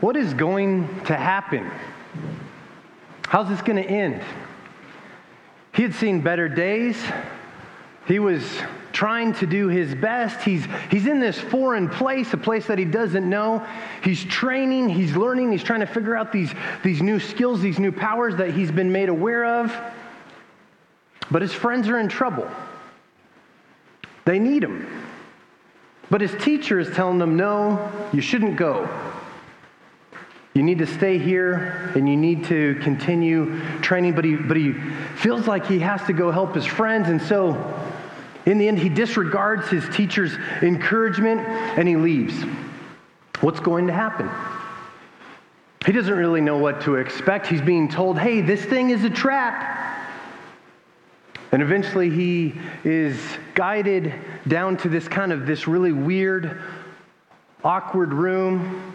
what is going to happen? How's this going to end? He had seen better days. He was trying to do his best. He's, he's in this foreign place, a place that he doesn't know. He's training, he's learning, he's trying to figure out these, these new skills, these new powers that he's been made aware of. But his friends are in trouble. They need him. But his teacher is telling them, no, you shouldn't go. You need to stay here and you need to continue training, but he, but he feels like he has to go help his friends. And so, in the end, he disregards his teacher's encouragement and he leaves. What's going to happen? He doesn't really know what to expect. He's being told, hey, this thing is a trap. And eventually he is guided down to this kind of this really weird, awkward room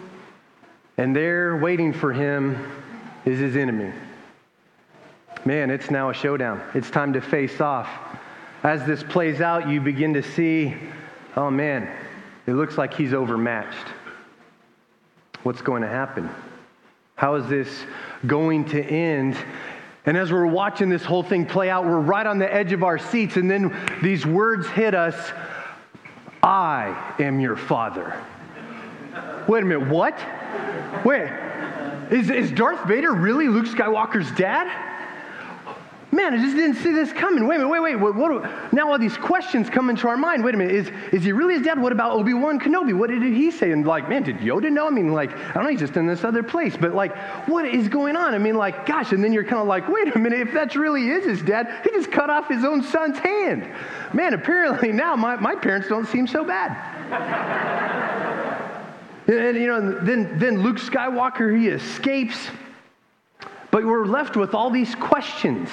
and there, waiting for him, is his enemy. Man, it's now a showdown. It's time to face off. As this plays out, you begin to see, oh man, it looks like he's overmatched. What's going to happen? How is this going to end? And as we're watching this whole thing play out, we're right on the edge of our seats, and then these words hit us I am your father. Wait a minute, what? Wait, is, is Darth Vader really Luke Skywalker's dad? Man, I just didn't see this coming. Wait a minute, wait, wait. What, what, now all these questions come into our mind. Wait a minute, is, is he really his dad? What about Obi-Wan Kenobi? What did he say? And like, man, did Yoda know? I mean, like, I don't know, he's just in this other place. But like, what is going on? I mean, like, gosh, and then you're kind of like, wait a minute, if that's really is his dad, he just cut off his own son's hand. Man, apparently now my, my parents don't seem so bad. And, you know, then, then Luke Skywalker, he escapes. But we're left with all these questions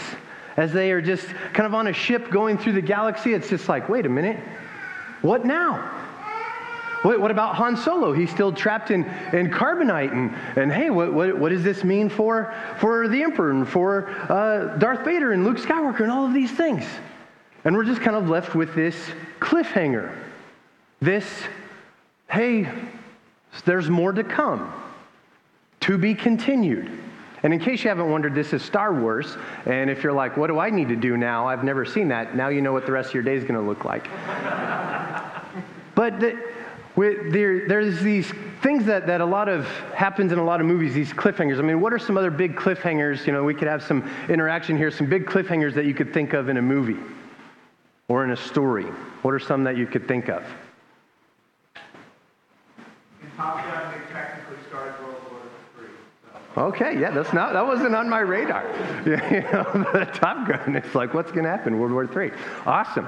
as they are just kind of on a ship going through the galaxy. It's just like, wait a minute, what now? Wait, what about Han Solo? He's still trapped in, in carbonite. And, and hey, what, what, what does this mean for, for the Emperor and for uh, Darth Vader and Luke Skywalker and all of these things? And we're just kind of left with this cliffhanger. This, hey, there's more to come, to be continued. And in case you haven't wondered, this is Star Wars. And if you're like, what do I need to do now? I've never seen that. Now you know what the rest of your day is going to look like. but the, there, there's these things that, that a lot of happens in a lot of movies, these cliffhangers. I mean, what are some other big cliffhangers? You know, we could have some interaction here, some big cliffhangers that you could think of in a movie or in a story. What are some that you could think of? Okay, yeah, that's not that wasn't on my radar. Yeah, you know, the Top Gun. It's like, what's going to happen? World War III. Awesome.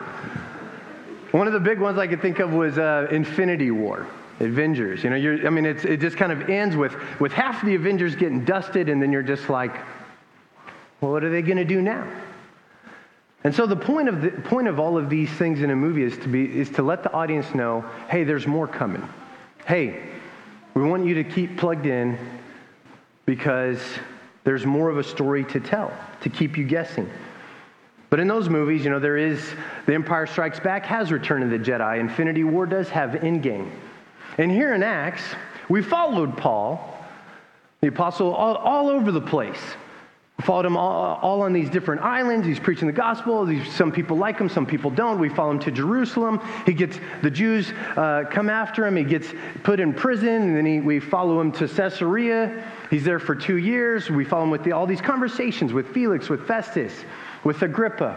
One of the big ones I could think of was uh, Infinity War. Avengers. You know, I mean, it just kind of ends with, with half the Avengers getting dusted, and then you're just like, well, what are they going to do now? And so the point of the point of all of these things in a movie is to be is to let the audience know, hey, there's more coming. Hey, we want you to keep plugged in because there's more of a story to tell, to keep you guessing. But in those movies, you know, there is The Empire Strikes Back has Return of the Jedi. Infinity War does have Endgame. And here in Acts, we followed Paul, the apostle, all, all over the place. We followed him all, all, on these different islands. He's preaching the gospel. some people like him, some people don't. We follow him to Jerusalem. He gets the Jews uh, come after him. He gets put in prison, and then he, we follow him to Caesarea. He's there for two years. We follow him with the, all these conversations with Felix, with Festus, with Agrippa.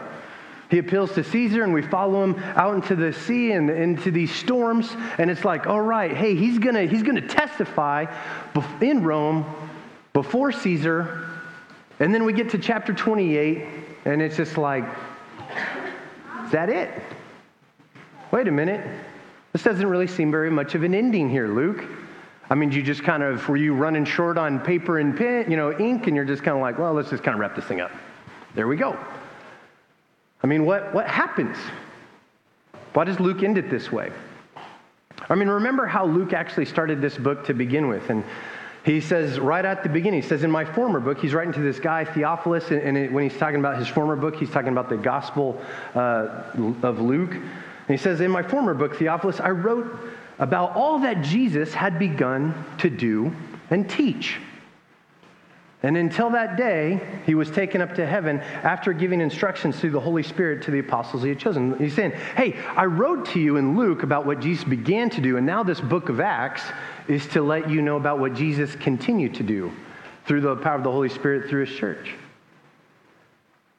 He appeals to Caesar, and we follow him out into the sea and into these storms. And it's like, all right, hey, he's gonna he's gonna testify in Rome before Caesar and then we get to chapter 28, and it's just like, is that it? Wait a minute. This doesn't really seem very much of an ending here, Luke. I mean, you just kind of, were you running short on paper and pen, you know, ink, and you're just kind of like, well, let's just kind of wrap this thing up. There we go. I mean, what, what happens? Why does Luke end it this way? I mean, remember how Luke actually started this book to begin with. And he says right at the beginning, he says, in my former book, he's writing to this guy, Theophilus, and, and it, when he's talking about his former book, he's talking about the Gospel uh, of Luke. And he says, in my former book, Theophilus, I wrote about all that Jesus had begun to do and teach. And until that day, he was taken up to heaven after giving instructions through the Holy Spirit to the apostles he had chosen. He's saying, Hey, I wrote to you in Luke about what Jesus began to do, and now this book of Acts is to let you know about what Jesus continued to do through the power of the Holy Spirit through his church.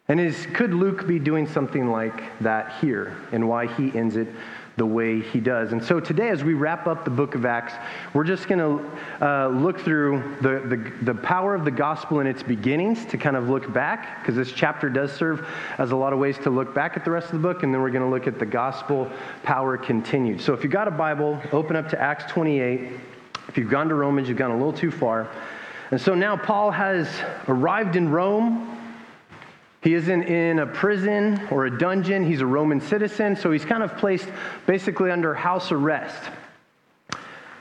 And is, could Luke be doing something like that here and why he ends it the way he does? And so today, as we wrap up the book of Acts, we're just going to uh, look through the, the, the power of the gospel in its beginnings to kind of look back, because this chapter does serve as a lot of ways to look back at the rest of the book, and then we're going to look at the gospel power continued. So if you've got a Bible, open up to Acts 28. If you've gone to Romans, you've gone a little too far. And so now Paul has arrived in Rome. He isn't in a prison or a dungeon. He's a Roman citizen, so he's kind of placed basically under house arrest.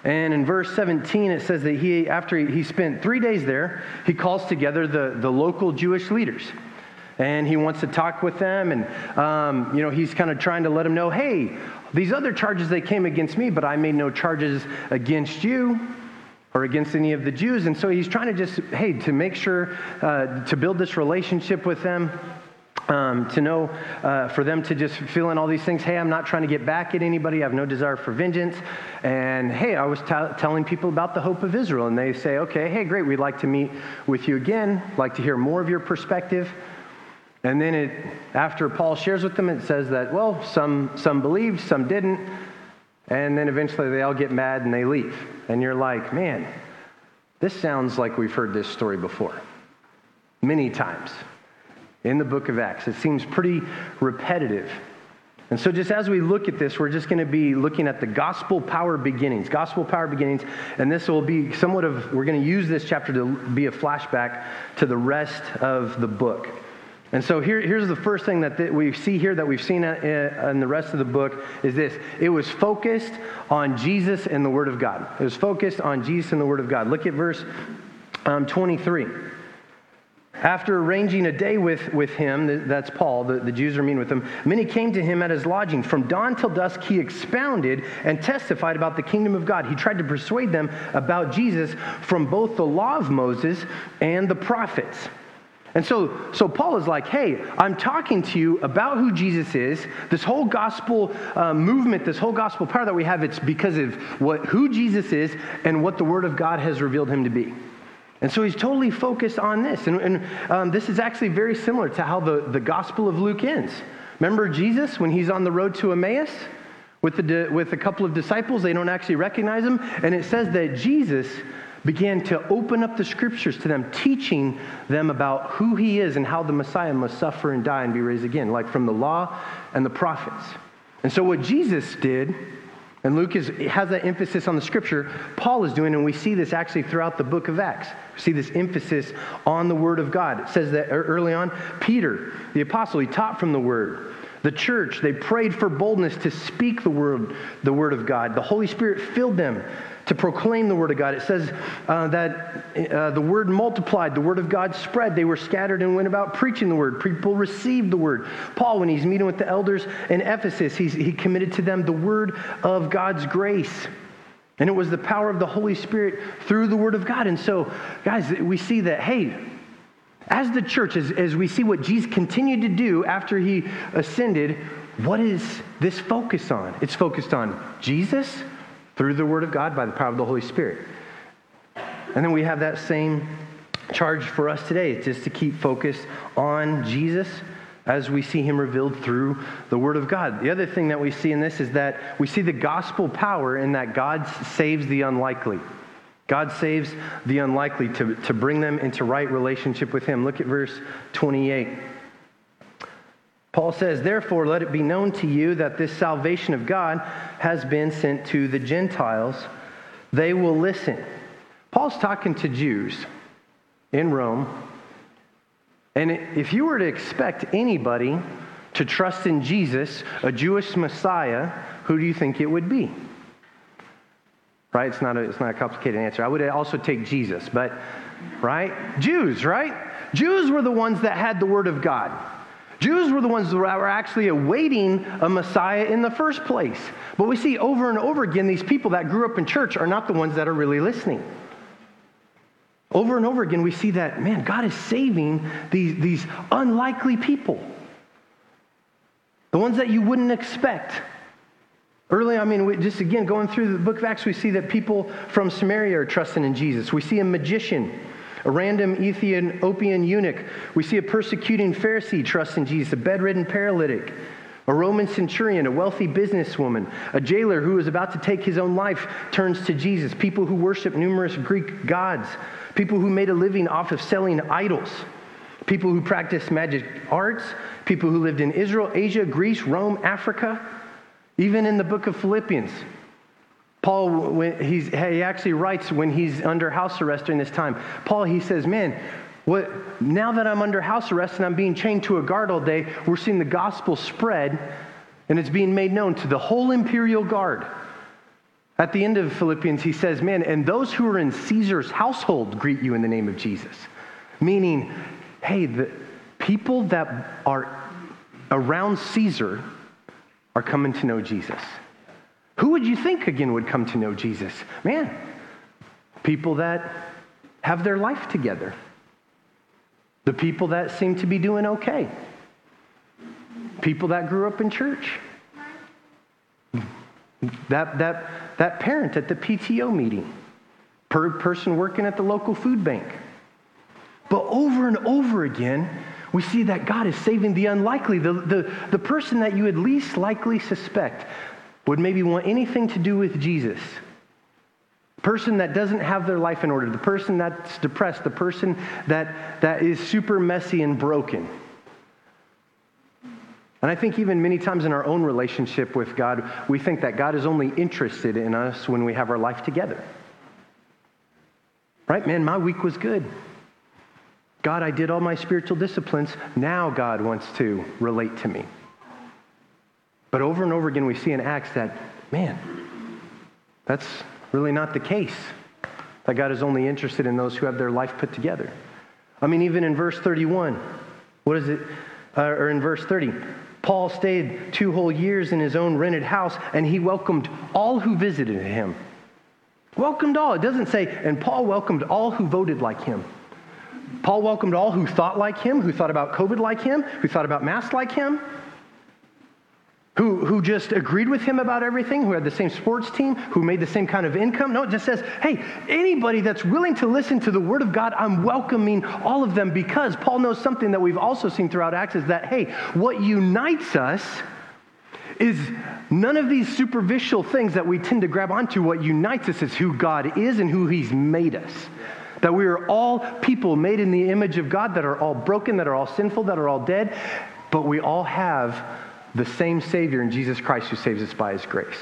And in verse 17, it says that he, after he spent three days there, he calls together the, the local Jewish leaders. And he wants to talk with them. And, um, you know, he's kind of trying to let them know hey, these other charges, they came against me, but I made no charges against you or against any of the Jews. And so he's trying to just, hey, to make sure uh, to build this relationship with them. Um, to know, uh, for them to just feel in all these things, hey, I'm not trying to get back at anybody. I have no desire for vengeance. And hey, I was t- telling people about the hope of Israel. And they say, okay, hey, great, we'd like to meet with you again, like to hear more of your perspective. And then it, after Paul shares with them, it says that, well, some, some believed, some didn't. And then eventually they all get mad and they leave. And you're like, man, this sounds like we've heard this story before. Many times in the book of Acts. It seems pretty repetitive. And so, just as we look at this, we're just going to be looking at the gospel power beginnings. Gospel power beginnings. And this will be somewhat of, we're going to use this chapter to be a flashback to the rest of the book. And so here, here's the first thing that th- we see here that we've seen in the rest of the book is this. It was focused on Jesus and the Word of God. It was focused on Jesus and the Word of God. Look at verse um, 23. After arranging a day with, with him, that's Paul, the, the Jews are meeting with him, many came to him at his lodging. From dawn till dusk, he expounded and testified about the kingdom of God. He tried to persuade them about Jesus from both the law of Moses and the prophets. And so, so Paul is like, hey, I'm talking to you about who Jesus is. This whole gospel uh, movement, this whole gospel power that we have, it's because of what, who Jesus is and what the Word of God has revealed him to be. And so he's totally focused on this. And, and um, this is actually very similar to how the, the Gospel of Luke ends. Remember Jesus when he's on the road to Emmaus with, the, with a couple of disciples? They don't actually recognize him. And it says that Jesus began to open up the scriptures to them, teaching them about who he is and how the Messiah must suffer and die and be raised again, like from the law and the prophets. And so, what Jesus did, and Luke is, has that emphasis on the scripture, Paul is doing, and we see this actually throughout the book of Acts. We see this emphasis on the word of God. It says that er, early on, Peter, the apostle, he taught from the word. The church, they prayed for boldness to speak the word, the word of God. The Holy Spirit filled them to proclaim the word of God. It says uh, that uh, the word multiplied, the word of God spread. They were scattered and went about preaching the word. People received the word. Paul, when he's meeting with the elders in Ephesus, he committed to them the word of God's grace. And it was the power of the Holy Spirit through the word of God. And so, guys, we see that, hey, as the church, as, as we see what Jesus continued to do after he ascended, what is this focus on? It's focused on Jesus through the Word of God by the power of the Holy Spirit. And then we have that same charge for us today, It's just to keep focused on Jesus as we see him revealed through the Word of God. The other thing that we see in this is that we see the gospel power in that God saves the unlikely. God saves the unlikely to, to bring them into right relationship with Him. Look at verse 28. Paul says, Therefore, let it be known to you that this salvation of God has been sent to the Gentiles. They will listen. Paul's talking to Jews in Rome. And if you were to expect anybody to trust in Jesus, a Jewish Messiah, who do you think it would be? right? It's not a, it's not a complicated answer. I would also take Jesus, but, right? Jews, right? Jews were the ones that had the Word of God. Jews were the ones that were actually awaiting a Messiah in the first place. But we see over and over again, these people that grew up in church are not the ones that are really listening. Over and over again, we see that, man, God is saving these, these unlikely people. The ones that you wouldn't expect. Early, I mean, we, just again, going through the book of Acts, we see that people from Samaria are trusting in Jesus. We see a magician, a random Ethiopian eunuch. We see a persecuting Pharisee trust in Jesus, a bedridden paralytic, a Roman centurion, a wealthy businesswoman, a jailer who is about to take his own life turns to Jesus, people who worship numerous Greek gods, people who made a living off of selling idols, people who practiced magic arts, people who lived in Israel, Asia, Greece, Rome, Africa, even in the book of Philippians. Paul, when he's, he actually writes when he's under house arrest during this time. Paul, he says, Man, what, now that I'm under house arrest and I'm being chained to a guard all day, we're seeing the gospel spread and it's being made known to the whole imperial guard. At the end of Philippians, he says, Man, and those who are in Caesar's household greet you in the name of Jesus. Meaning, hey, the people that are around Caesar are coming to know Jesus. Who would you think again would come to know Jesus? Man, people that have their life together, the people that seem to be doing okay, people that grew up in church. That, that, that parent at the PTO meeting, per person working at the local food bank. But over and over again, we see that God is saving the unlikely, the, the, the person that you would least likely suspect would maybe want anything to do with Jesus. Person that doesn't have their life in order, the person that's depressed, the person that, that is super messy and broken. And I think even many times in our own relationship with God, we think that God is only interested in us when we have our life together. Right? Man, my week was good. God, I did all my spiritual disciplines. Now God wants to relate to me. But over and over again, we see in Acts that, man, that's really not the case. That God is only interested in those who have their life put together. I mean, even in verse 31, what is it? Uh, or in verse 30, Paul stayed two whole years in his own rented house, and he welcomed all who visited him. Welcomed all. It doesn't say, and Paul welcomed all who voted like him. Paul welcomed all who thought like him, who thought about COVID like him, who thought about masks like him, who, who just agreed with him about everything, who had the same sports team, who made the same kind of income. No, it just says, hey, anybody that's willing to listen to the word of God, I'm welcoming all of them because Paul knows something that we've also seen throughout Acts is that, hey, what unites us is none of these superficial things that we tend to grab onto. What unites us is who God is and who he's made us. That we are all people made in the image of God, that are all broken, that are all sinful, that are all dead, but we all have the same Savior in Jesus Christ who saves us by his grace.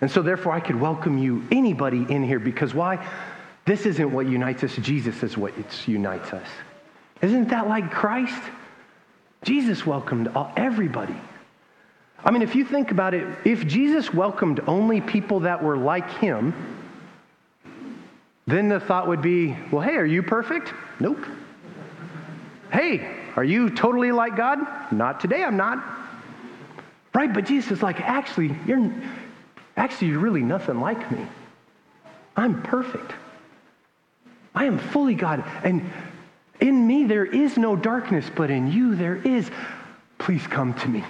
And so, therefore, I could welcome you, anybody in here, because why? This isn't what unites us, Jesus is what unites us. Isn't that like Christ? Jesus welcomed all, everybody. I mean, if you think about it, if Jesus welcomed only people that were like him, then the thought would be, well, hey, are you perfect? Nope. Hey, are you totally like God? Not today, I'm not. Right? But Jesus is like, actually, you're actually you're really nothing like me. I'm perfect. I am fully God. And in me there is no darkness, but in you there is. Please come to me.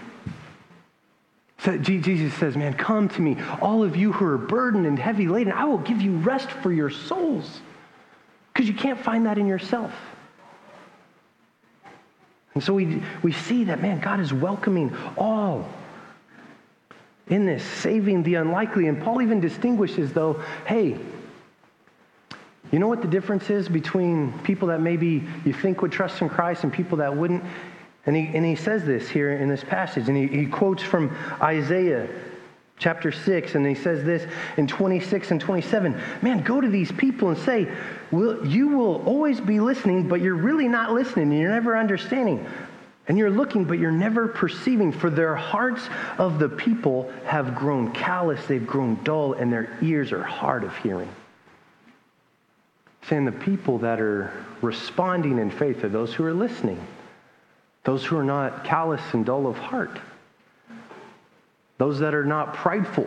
So Jesus says, Man, come to me, all of you who are burdened and heavy laden. I will give you rest for your souls. Because you can't find that in yourself. And so we, we see that, man, God is welcoming all in this, saving the unlikely. And Paul even distinguishes, though, hey, you know what the difference is between people that maybe you think would trust in Christ and people that wouldn't? And he, and he says this here in this passage, and he, he quotes from Isaiah chapter 6, and he says this in 26 and 27. Man, go to these people and say, well, You will always be listening, but you're really not listening, and you're never understanding. And you're looking, but you're never perceiving, for their hearts of the people have grown callous, they've grown dull, and their ears are hard of hearing. Saying the people that are responding in faith are those who are listening, those who are not callous and dull of heart, those that are not prideful,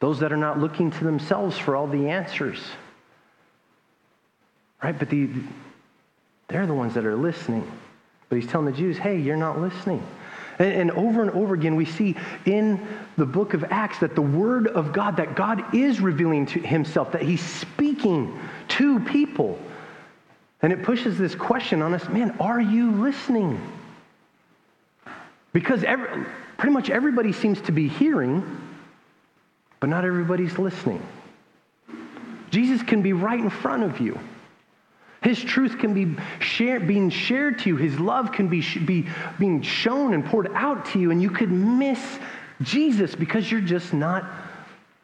those that are not looking to themselves for all the answers. Right? But the, they're the ones that are listening. But he's telling the Jews, hey, you're not listening. And, over and over again, we see in the book of Acts that the word of God, that God is revealing to himself, that he's speaking to people. And it pushes this question on us man, are you listening? Because every, pretty much everybody seems to be hearing, but not everybody's listening. Jesus can be right in front of you. His truth can be being shared to you. His love can be, be being shown and poured out to you, and you could miss Jesus because you're just not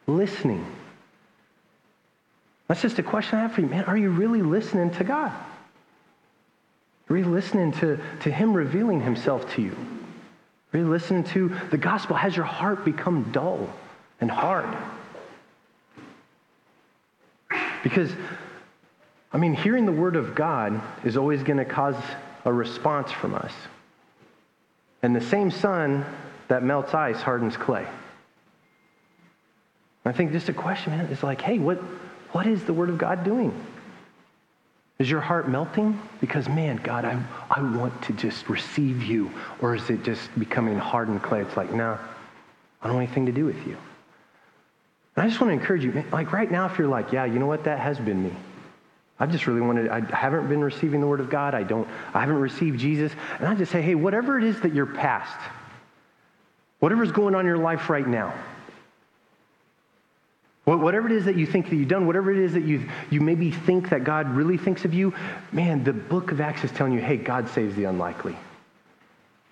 listening. That's just a question I have for you, man. Are you really listening to God? Are you listening to, to Him revealing Himself to you? Are you listening to the gospel? Has your heart become dull and hard? Because, I mean, hearing the word of God is always going to cause a response from us. And the same sun that melts ice hardens clay. I think just a question, man, is like, hey, what, what is the word of God doing? Is your heart melting? Because, man, God, I, I want to just receive you. Or is it just becoming hardened clay? It's like, no, I don't want anything to do with you. And I just want to encourage you, man, like right now, if you're like, yeah, you know what, that has been me. I just really wanted, I haven't been receiving the word of God. I don't, I haven't received Jesus. And I just say, hey, whatever it is that you're past, whatever's going on in your life right now, Whatever it is that you think that you've done, whatever it is that you you maybe think that God really thinks of you, man, the book of Acts is telling you, hey, God saves the unlikely.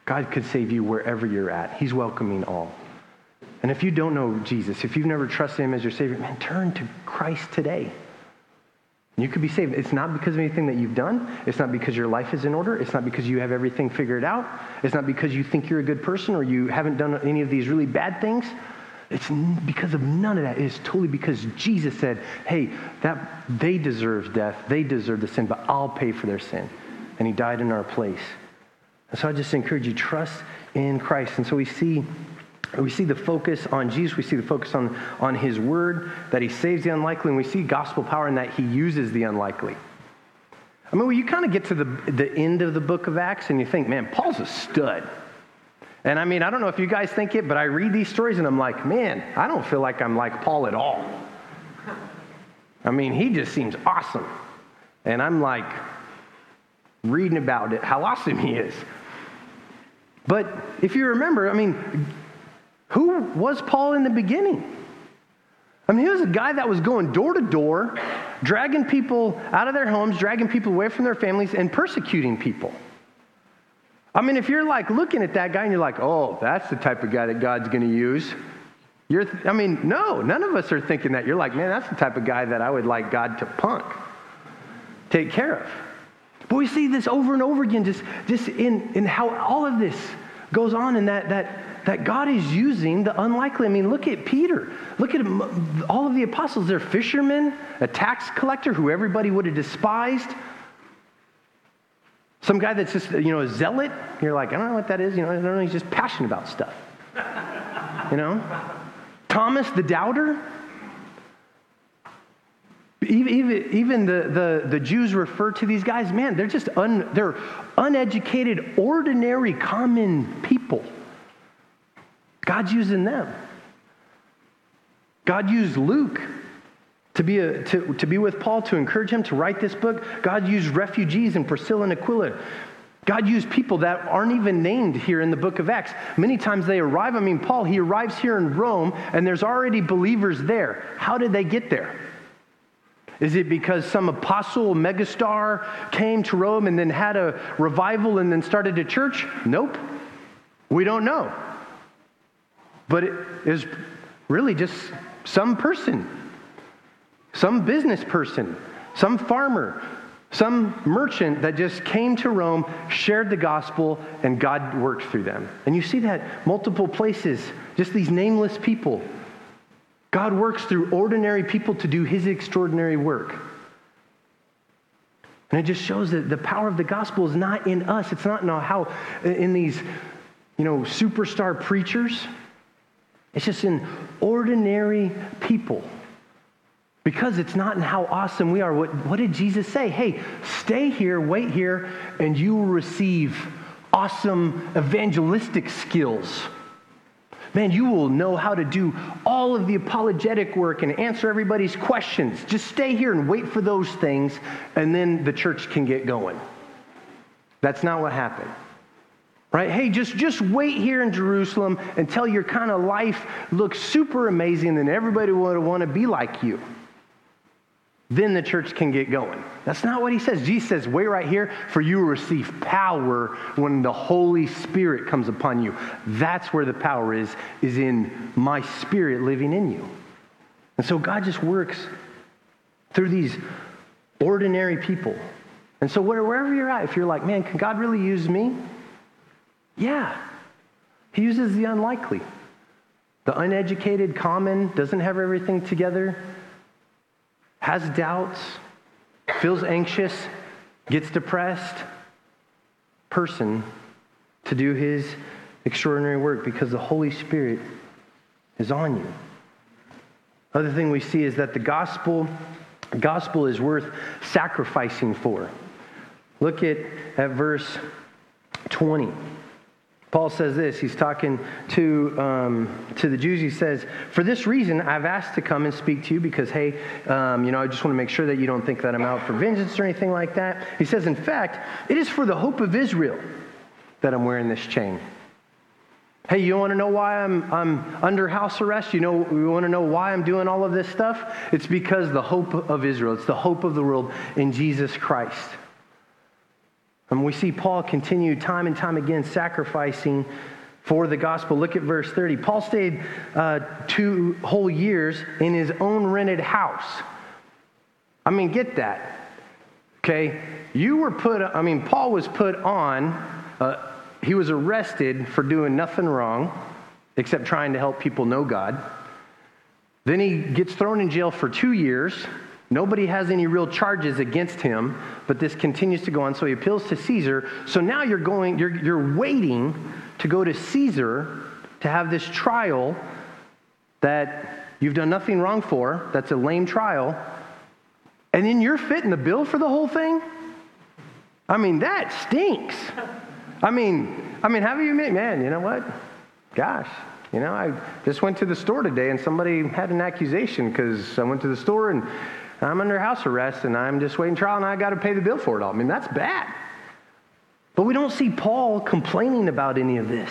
God could save you wherever you're at. He's welcoming all. And if you don't know Jesus, if you've never trusted him as your Savior, man, turn to Christ today. You could be saved. It's not because of anything that you've done. It's not because your life is in order. It's not because you have everything figured out. It's not because you think you're a good person or you haven't done any of these really bad things. It's because of none of that. It is totally because Jesus said, hey, that they deserve death. They deserve the sin, but I'll pay for their sin. And he died in our place. And so I just encourage you, trust in Christ. And so we see we see the focus on Jesus. We see the focus on, on his word, that he saves the unlikely, and we see gospel power in that he uses the unlikely. I mean, well, you kind of get to the, the end of the book of Acts and you think, man, Paul's a stud. And I mean, I don't know if you guys think it, but I read these stories and I'm like, man, I don't feel like I'm like Paul at all. I mean, he just seems awesome. And I'm like reading about it, how awesome he is. But if you remember, I mean, who was Paul in the beginning? I mean, he was a guy that was going door to door, dragging people out of their homes, dragging people away from their families, and persecuting people. I mean, if you're like looking at that guy and you're like, oh, that's the type of guy that God's going to use. You're, th- I mean, no, none of us are thinking that. You're like, man, that's the type of guy that I would like God to punk, take care of. But we see this over and over again, just, just in, in how all of this goes on in that, that, that God is using the unlikely. I mean, look at Peter. Look at all of the apostles. They're fishermen, a tax collector who everybody would have despised. Some guy that's just, you know, a zealot, you're like, I don't know what that is. You know, I don't know, he's just passionate about stuff. you know? Thomas the doubter. Even, even the, the, the Jews refer to these guys, man, they're just un, they're uneducated, ordinary, common people. God's using them. God used Luke to be, a, to, to be with Paul, to encourage him to write this book. God used refugees in Priscilla and Aquila. God used people that aren't even named here in the book of Acts. Many times they arrive. I mean, Paul, he arrives here in Rome and there's already believers there. How did they get there? Is it because some apostle, megastar came to Rome and then had a revival and then started a church? Nope. We don't know. But it is really just some person some business person, some farmer, some merchant that just came to Rome, shared the gospel, and God worked through them. And you see that multiple places, just these nameless people. God works through ordinary people to do his extraordinary work. And it just shows that the power of the gospel is not in us. It's not in how in these, you know, superstar preachers. It's just in ordinary people Because it's not in how awesome we are. What, what did Jesus say? Hey, stay here, wait here, and you will receive awesome evangelistic skills. Man, you will know how to do all of the apologetic work and answer everybody's questions. Just stay here and wait for those things, and then the church can get going. That's not what happened. Right? Hey, just, just wait here in Jerusalem until your kind of life looks super amazing, and everybody will want to be like you then the church can get going. That's not what he says. Jesus says, wait right here, for you will receive power when the Holy Spirit comes upon you. That's where the power is, is in my spirit living in you. And so God just works through these ordinary people. And so wherever you're at, if you're like, man, can God really use me? Yeah. He uses the unlikely. The uneducated, common, doesn't have everything together has doubts, feels anxious, gets depressed person to do his extraordinary work because the Holy Spirit is on you. Other thing we see is that the gospel gospel is worth sacrificing for. Look at, at verse 20. Paul says this. He's talking to, um, to the Jews. He says, For this reason, I've asked to come and speak to you because, hey, um, you know, I just want to make sure that you don't think that I'm out for vengeance or anything like that. He says, In fact, it is for the hope of Israel that I'm wearing this chain. Hey, you want to know why I'm, I'm under house arrest? You know, you want to know why I'm doing all of this stuff? It's because the hope of Israel. It's the hope of the world in Jesus Christ. And we see Paul continue time and time again sacrificing for the gospel. Look at verse 30. Paul stayed uh, two whole years in his own rented house. I mean, get that. Okay? You were put, I mean, Paul was put on, uh, he was arrested for doing nothing wrong except trying to help people know God. Then he gets thrown in jail for two years Nobody has any real charges against him, but this continues to go on. So he appeals to Caesar. So now you're going, you're, you're waiting to go to Caesar to have this trial that you've done nothing wrong for. That's a lame trial. And then you're fitting the bill for the whole thing? I mean, that stinks. I mean, I mean, have you met, man, you know what? Gosh, you know, I just went to the store today and somebody had an accusation because I went to the store and I'm under house arrest and I'm just waiting trial and I got to pay the bill for it all. I mean, that's bad. But we don't see Paul complaining about any of this.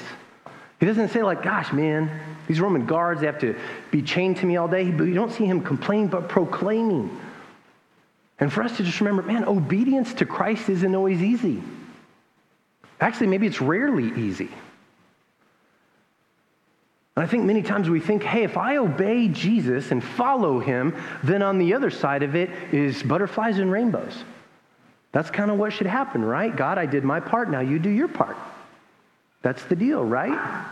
He doesn't say, like, gosh, man, these Roman guards, they have to be chained to me all day. But you don't see him complaining, but proclaiming. And for us to just remember, man, obedience to Christ isn't always easy. Actually, maybe it's rarely easy. And I think many times we think, hey, if I obey Jesus and follow him, then on the other side of it is butterflies and rainbows. That's kind of what should happen, right? God, I did my part, now you do your part. That's the deal, right?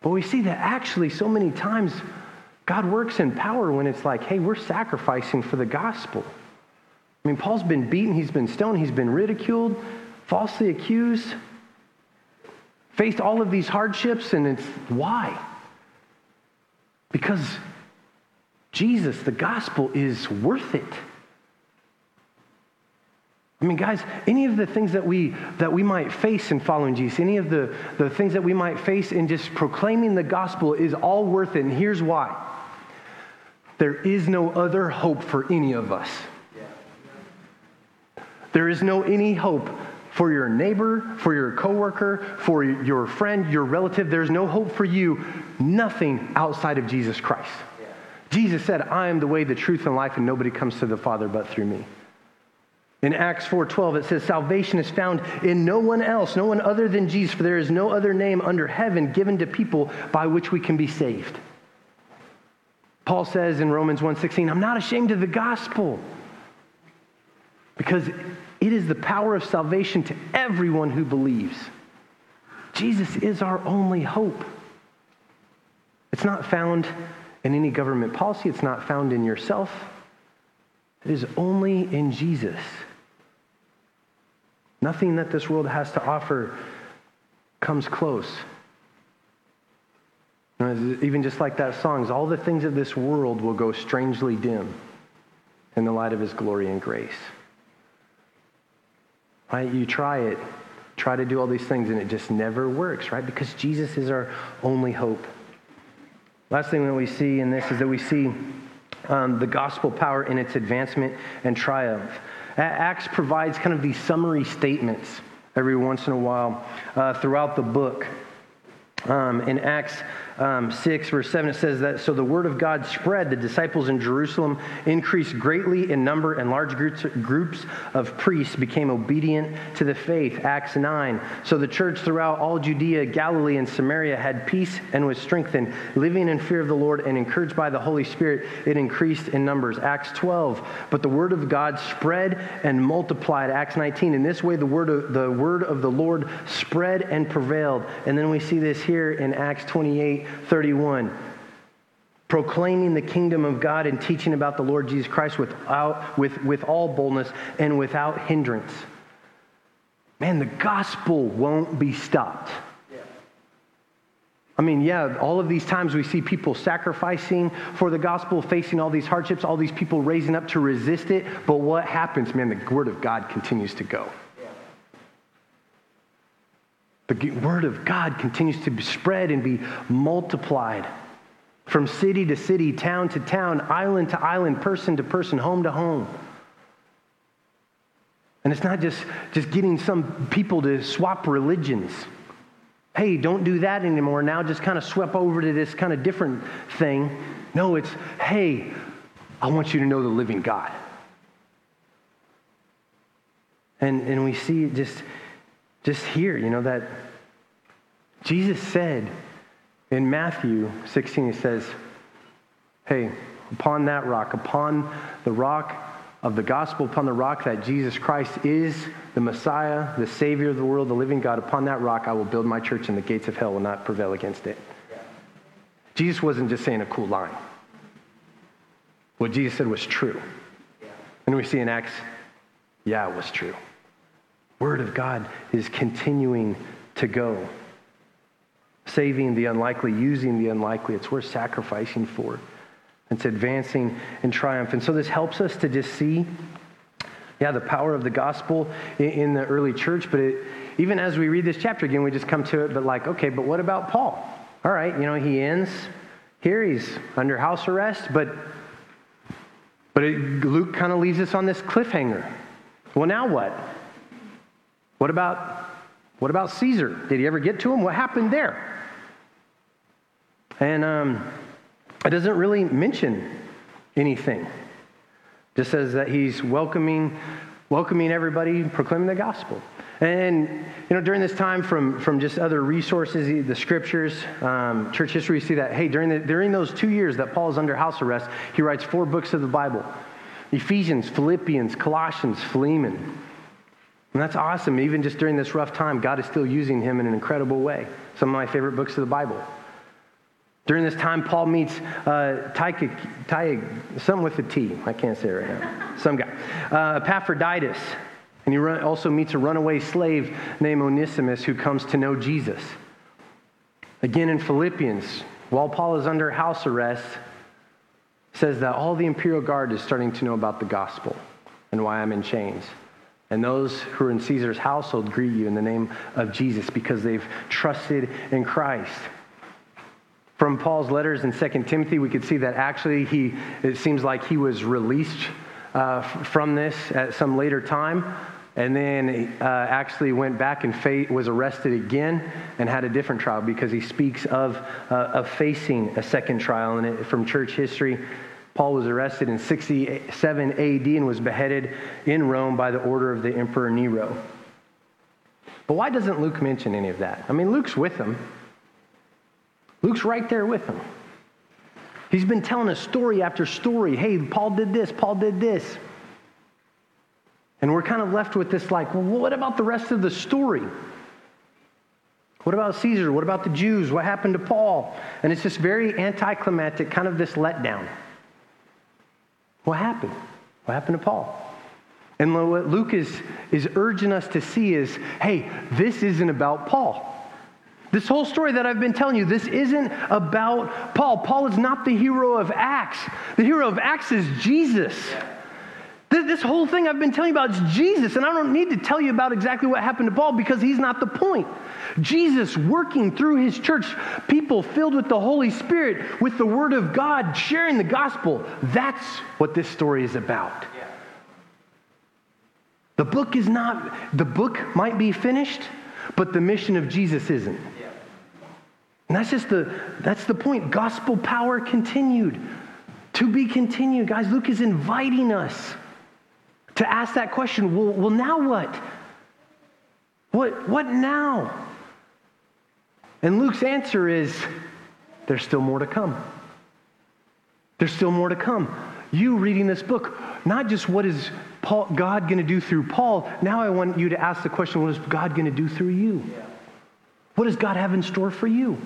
But we see that actually so many times God works in power when it's like, hey, we're sacrificing for the gospel. I mean, Paul's been beaten, he's been stoned, he's been ridiculed, falsely accused faced all of these hardships, and it's why? Because Jesus, the gospel, is worth it. I mean, guys, any of the things that we that we might face in following Jesus, any of the, the things that we might face in just proclaiming the gospel is all worth it. And here's why. There is no other hope for any of us. There is no any hope for your neighbor, for your coworker, for your friend, your relative. There's no hope for you, nothing outside of Jesus Christ. Yeah. Jesus said, I am the way, the truth, and life, and nobody comes to the Father but through me. In Acts 4:12 it says salvation is found in no one else, no one other than Jesus, for there is no other name under heaven given to people by which we can be saved. Paul says in Romans 1:16, I'm not ashamed of the gospel because it is the power of salvation to everyone who believes. Jesus is our only hope. It's not found in any government policy, it's not found in yourself. It is only in Jesus. Nothing that this world has to offer comes close. Even just like that song, all the things of this world will go strangely dim in the light of his glory and grace. Right? You try it, try to do all these things, and it just never works, right? Because Jesus is our only hope. Last thing that we see in this is that we see um, the gospel power in its advancement and triumph. Acts provides kind of these summary statements every once in a while uh, throughout the book. Um, in Acts um, 6, verse 7, it says that so the word of God spread. The disciples in Jerusalem increased greatly in number, and large groups, groups of priests became obedient to the faith. Acts 9. So the church throughout all Judea, Galilee, and Samaria had peace and was strengthened, living in fear of the Lord and encouraged by the Holy Spirit, it increased in numbers. Acts 12. But the word of God spread and multiplied. Acts 19. In this way, the word of, the word of the Lord spread and prevailed. And then we see this here in Acts 28 31. Proclaiming the kingdom of God and teaching about the Lord Jesus Christ without, with, with all boldness and without hindrance. Man, the gospel won't be stopped. I mean, yeah, all of these times we see people sacrificing for the gospel, facing all these hardships, all these people raising up to resist it. But what happens, man? The word of God continues to go. The word of God continues to be spread and be multiplied from city to city, town to town, island to island, person to person, home to home. And it's not just, just getting some people to swap religions. Hey, don't do that anymore. Now just kind of swept over to this kind of different thing. No, it's, hey, I want you to know the living God. And, and we see it just just here, you know, that Jesus said in Matthew 16, he says, Hey, upon that rock, upon the rock of the gospel, upon the rock that Jesus Christ is the Messiah, the Savior of the world, the living God, upon that rock I will build my church, and the gates of hell will not prevail against it. Jesus wasn't just saying a cool line. What Jesus said was true. And we see in Acts, yeah, it was true. Word of God is continuing to go. Saving the unlikely, using the unlikely. It's worth sacrificing for. It's advancing in triumph. And so this helps us to just see, yeah, the power of the gospel in, in the early church. But it, even as we read this chapter again, we just come to it, but like, okay, but what about Paul? All right, you know, he ends here, he's under house arrest, but but it, Luke kind of leaves us on this cliffhanger. Well, now what? What about, what about Caesar? Did he ever get to him? What happened there? And um, it doesn't really mention anything. Just says that he's welcoming, welcoming everybody, proclaiming the gospel. And, you know, during this time from, from just other resources, the scriptures, um, church history, we see that, hey, during, the, during those two years that Paul is under house arrest, he writes four books of the Bible Ephesians, Philippians, Colossians, Philemon. And that's awesome. Even just during this rough time, God is still using him in an incredible way. Some of my favorite books of the Bible. During this time, Paul meets uh, something with a T. I can't say it right now. Some guy. Uh, Epaphroditus. And he run, also meets a runaway slave named Onesimus who comes to know Jesus. Again in Philippians, while Paul is under house arrest, says that all the imperial guard is starting to know about the gospel and why I'm in chains. And those who are in Caesar's household greet you in the name of Jesus because they've trusted in Christ. From Paul's letters in 2 Timothy, we could see that actually he, it seems like he was released uh, from this at some later time and then uh, actually went back and fa- was arrested again and had a different trial because he speaks of, uh, of facing a second trial. And it, from church history, Paul was arrested in 67 AD and was beheaded in Rome by the order of the Emperor Nero. But why doesn't Luke mention any of that? I mean, Luke's with him. Luke's right there with him. He's been telling us story after story. Hey, Paul did this, Paul did this. And we're kind of left with this like, well, what about the rest of the story? What about Caesar? What about the Jews? What happened to Paul? And it's just very anticlimactic, kind of this letdown. What happened? What happened to Paul? And what Luke is, is urging us to see is hey, this isn't about Paul. This whole story that I've been telling you, this isn't about Paul. Paul is not the hero of Acts. The hero of Acts is Jesus. This whole thing I've been telling you about is Jesus, and I don't need to tell you about exactly what happened to Paul because he's not the point. Jesus working through his church, people filled with the Holy Spirit, with the Word of God, sharing the gospel. That's what this story is about. The book is not, the book might be finished, but the mission of Jesus isn't. And that's just the that's the point. Gospel power continued. To be continued. Guys, Luke is inviting us to ask that question. Well, well now what? What what now? And Luke's answer is there's still more to come. There's still more to come. You reading this book, not just what is Paul, God going to do through Paul, now I want you to ask the question what is God going to do through you? What does God have in store for you?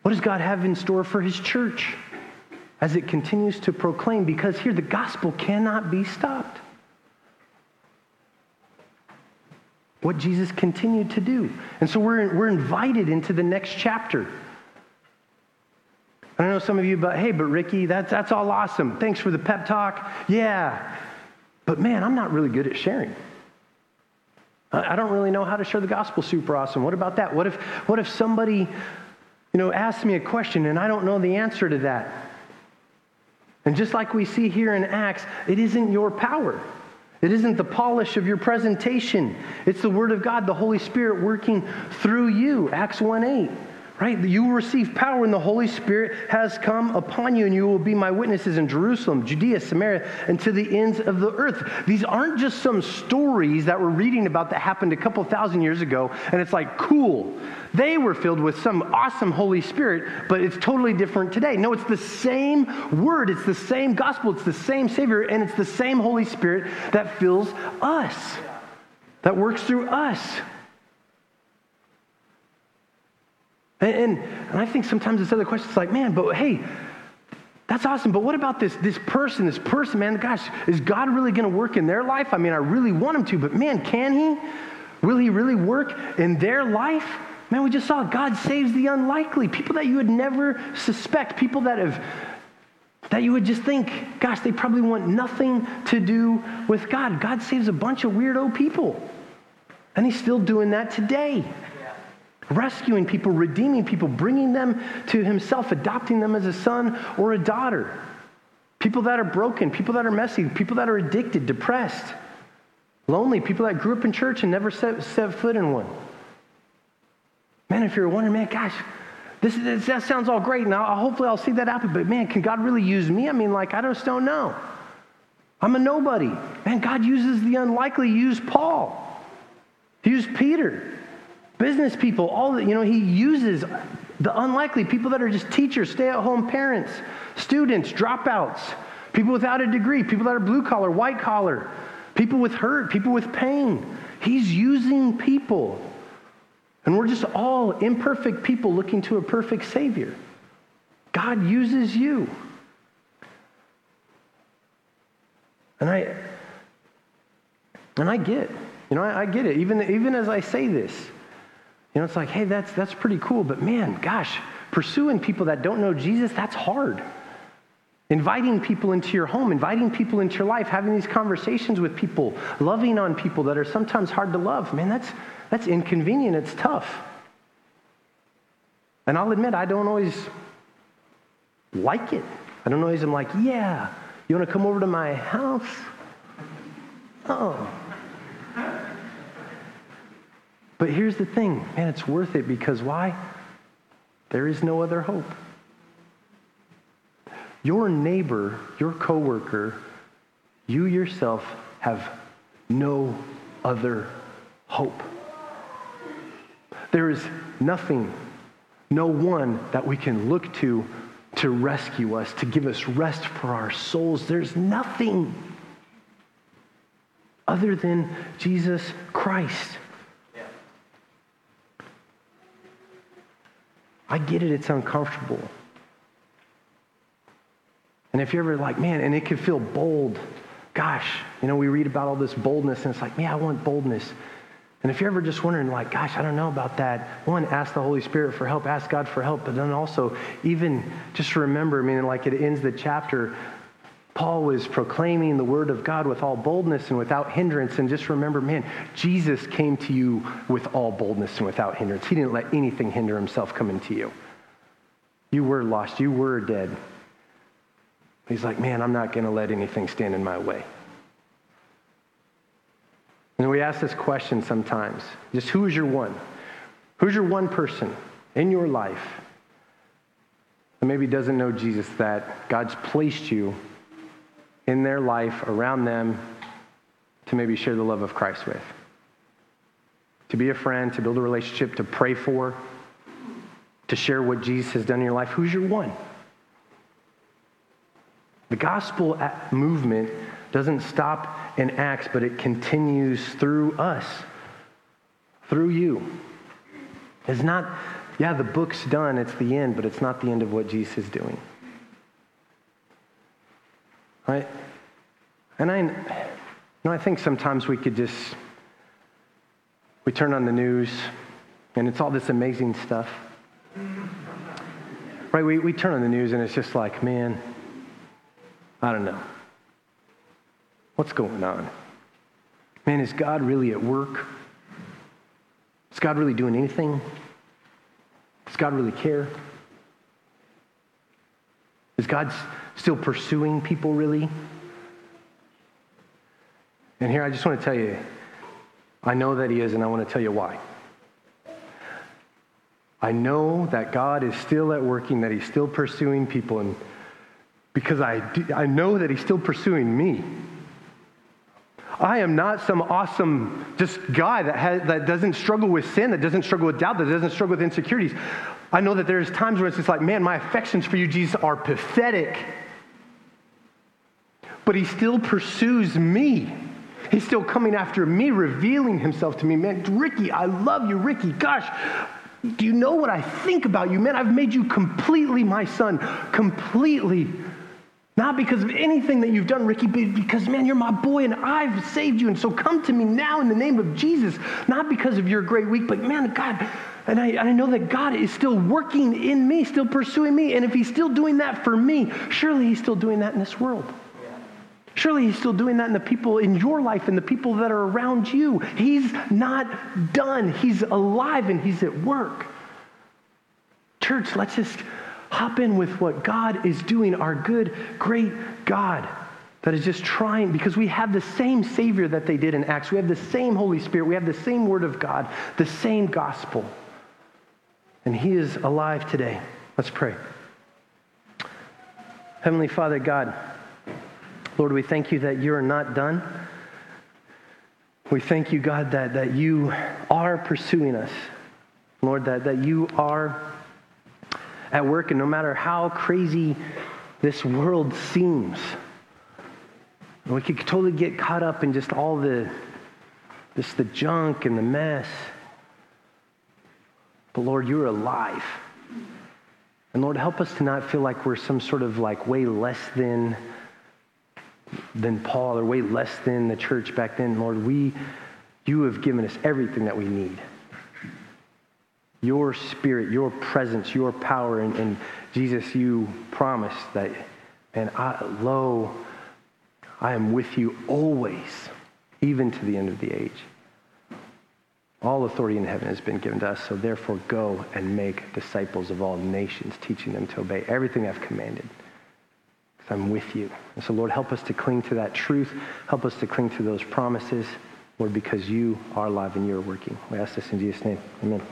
What does God have in store for his church as it continues to proclaim? Because here, the gospel cannot be stopped. What Jesus continued to do. And so we're, we're invited into the next chapter. I know some of you, but hey, but Ricky, that's, that's all awesome. Thanks for the pep talk. Yeah. But man, I'm not really good at sharing. I, I don't really know how to share the gospel super awesome. What about that? What if, what if somebody you know, ask me a question and I don't know the answer to that. And just like we see here in Acts, it isn't your power. It isn't the polish of your presentation. It's the Word of God, the Holy Spirit working through you. Acts 1 8 right? You will receive power when the Holy Spirit has come upon you, and you will be my witnesses in Jerusalem, Judea, Samaria, and to the ends of the earth. These aren't just some stories that we're reading about that happened a couple thousand years ago, and it's like, cool. They were filled with some awesome Holy Spirit, but it's totally different today. No, it's the same word, it's the same gospel, it's the same Savior, and it's the same Holy Spirit that fills us, that works through us. And, and, I think sometimes this other questions like, man, but hey, that's awesome. But what about this, this person, this person, man? Gosh, is God really going to work in their life? I mean, I really want him to, but man, can he? Will he really work in their life? Man, we just saw God saves the unlikely. People that you would never suspect, people that have that you would just think, gosh, they probably want nothing to do with God. God saves a bunch of weirdo people. And he's still doing that today rescuing people, redeeming people, bringing them to himself, adopting them as a son or a daughter. People that are broken, people that are messy, people that are addicted, depressed, lonely, people that grew up in church and never set, set foot in one. Man, if you're wondering, man, gosh, this, this, that sounds all great. Now, hopefully I'll see that happen. But man, can God really use me? I mean, like, I just don't know. I'm a nobody. Man, God uses the unlikely. He used Paul. He used Peter business people, all that, you know, he uses the unlikely, people that are just teachers, stay at home parents, students, dropouts, people without a degree, people that are blue collar, white collar, people with hurt, people with pain. He's using people. And we're just all imperfect people looking to a perfect Savior. God uses you. And I and I get, you know, I, I get it. Even, even as I say this, you know, it's like, hey, that's, that's pretty cool, but man, gosh, pursuing people that don't know Jesus, that's hard. Inviting people into your home, inviting people into your life, having these conversations with people, loving on people that are sometimes hard to love, man, that's, that's inconvenient. It's tough. And I'll admit, I don't always like it. I don't always am like, yeah, you want to come over to my house? Oh, but here's the thing man, it's worth it because why? There is no other hope. Your neighbor, your coworker, you yourself have no other hope. There is nothing, no one that we can look to to rescue us, to give us rest for our souls. There's nothing other than Jesus Christ. I get it, it's uncomfortable. And if you're ever like, man, and it can feel bold, gosh, you know, we read about all this boldness, and it's like, man, I want boldness. And if you're ever just wondering, like, gosh, I don't know about that, one, ask the Holy Spirit for help, ask God for help, but then also, even just remember, I mean, like it ends the chapter, Paul was proclaiming the word of God with all boldness and without hindrance. And just remember, man, Jesus came to you with all boldness and without hindrance. He didn't let anything hinder himself coming to you. You were lost, you were dead. He's like, man, I'm not going to let anything stand in my way. And we ask this question sometimes just who is your one? Who's your one person in your life that maybe doesn't know Jesus that God's placed you in their life around them to maybe share the love of Christ with? To be a friend, to build a relationship, to pray for, to share what Jesus has done in your life? Who's your one? The gospel movement doesn't stop in Acts, but it continues through us, through you. It's not, yeah, the book's done, it's the end, but it's not the end of what Jesus is doing. Right? And I, you know, I think sometimes we could just, we turn on the news and it's all this amazing stuff. Right? We, we turn on the news and it's just like, man, I don't know. What's going on? Man, is God really at work? Is God really doing anything? Does God really care? Is God still pursuing people, really? And here I just want to tell you I know that He is, and I want to tell you why. I know that God is still at working, that He's still pursuing people, and because I, I know that He's still pursuing me. I am not some awesome just guy that, has, that doesn't struggle with sin, that doesn't struggle with doubt, that doesn't struggle with insecurities. I know that there's times where it's just like, man, my affections for you, Jesus, are pathetic. But he still pursues me. He's still coming after me, revealing himself to me. Man, Ricky, I love you, Ricky. Gosh, do you know what I think about you? Man, I've made you completely my son, completely not because of anything that you've done, Ricky, but because, man, you're my boy and I've saved you. And so come to me now in the name of Jesus, not because of your great week, but man, God, and I, I know that God is still working in me, still pursuing me. And if He's still doing that for me, surely He's still doing that in this world. Surely He's still doing that in the people in your life and the people that are around you. He's not done, He's alive and He's at work. Church, let's just hop in with what God is doing, our good, great God that is just trying, because we have the same Savior that they did in Acts. We have the same Holy Spirit. We have the same Word of God, the same gospel. And He is alive today. Let's pray. Heavenly Father God, Lord, we thank you that you are not done. We thank you, God, that, that you are pursuing us. Lord, that, that you are at work, and no matter how crazy this world seems, we could totally get caught up in just all the just the junk and the mess. But Lord, you're alive. And Lord, help us to not feel like we're some sort of like way less than than Paul or way less than the church back then. Lord, we you have given us everything that we need your spirit, your presence, your power. And, and Jesus, you promised that, and I, lo, I am with you always, even to the end of the age. All authority in heaven has been given to us, so therefore go and make disciples of all nations, teaching them to obey everything I've commanded. I'm with you. And so, Lord, help us to cling to that truth. Help us to cling to those promises, Lord, because you are alive and you are working. We ask this in Jesus' name. Amen.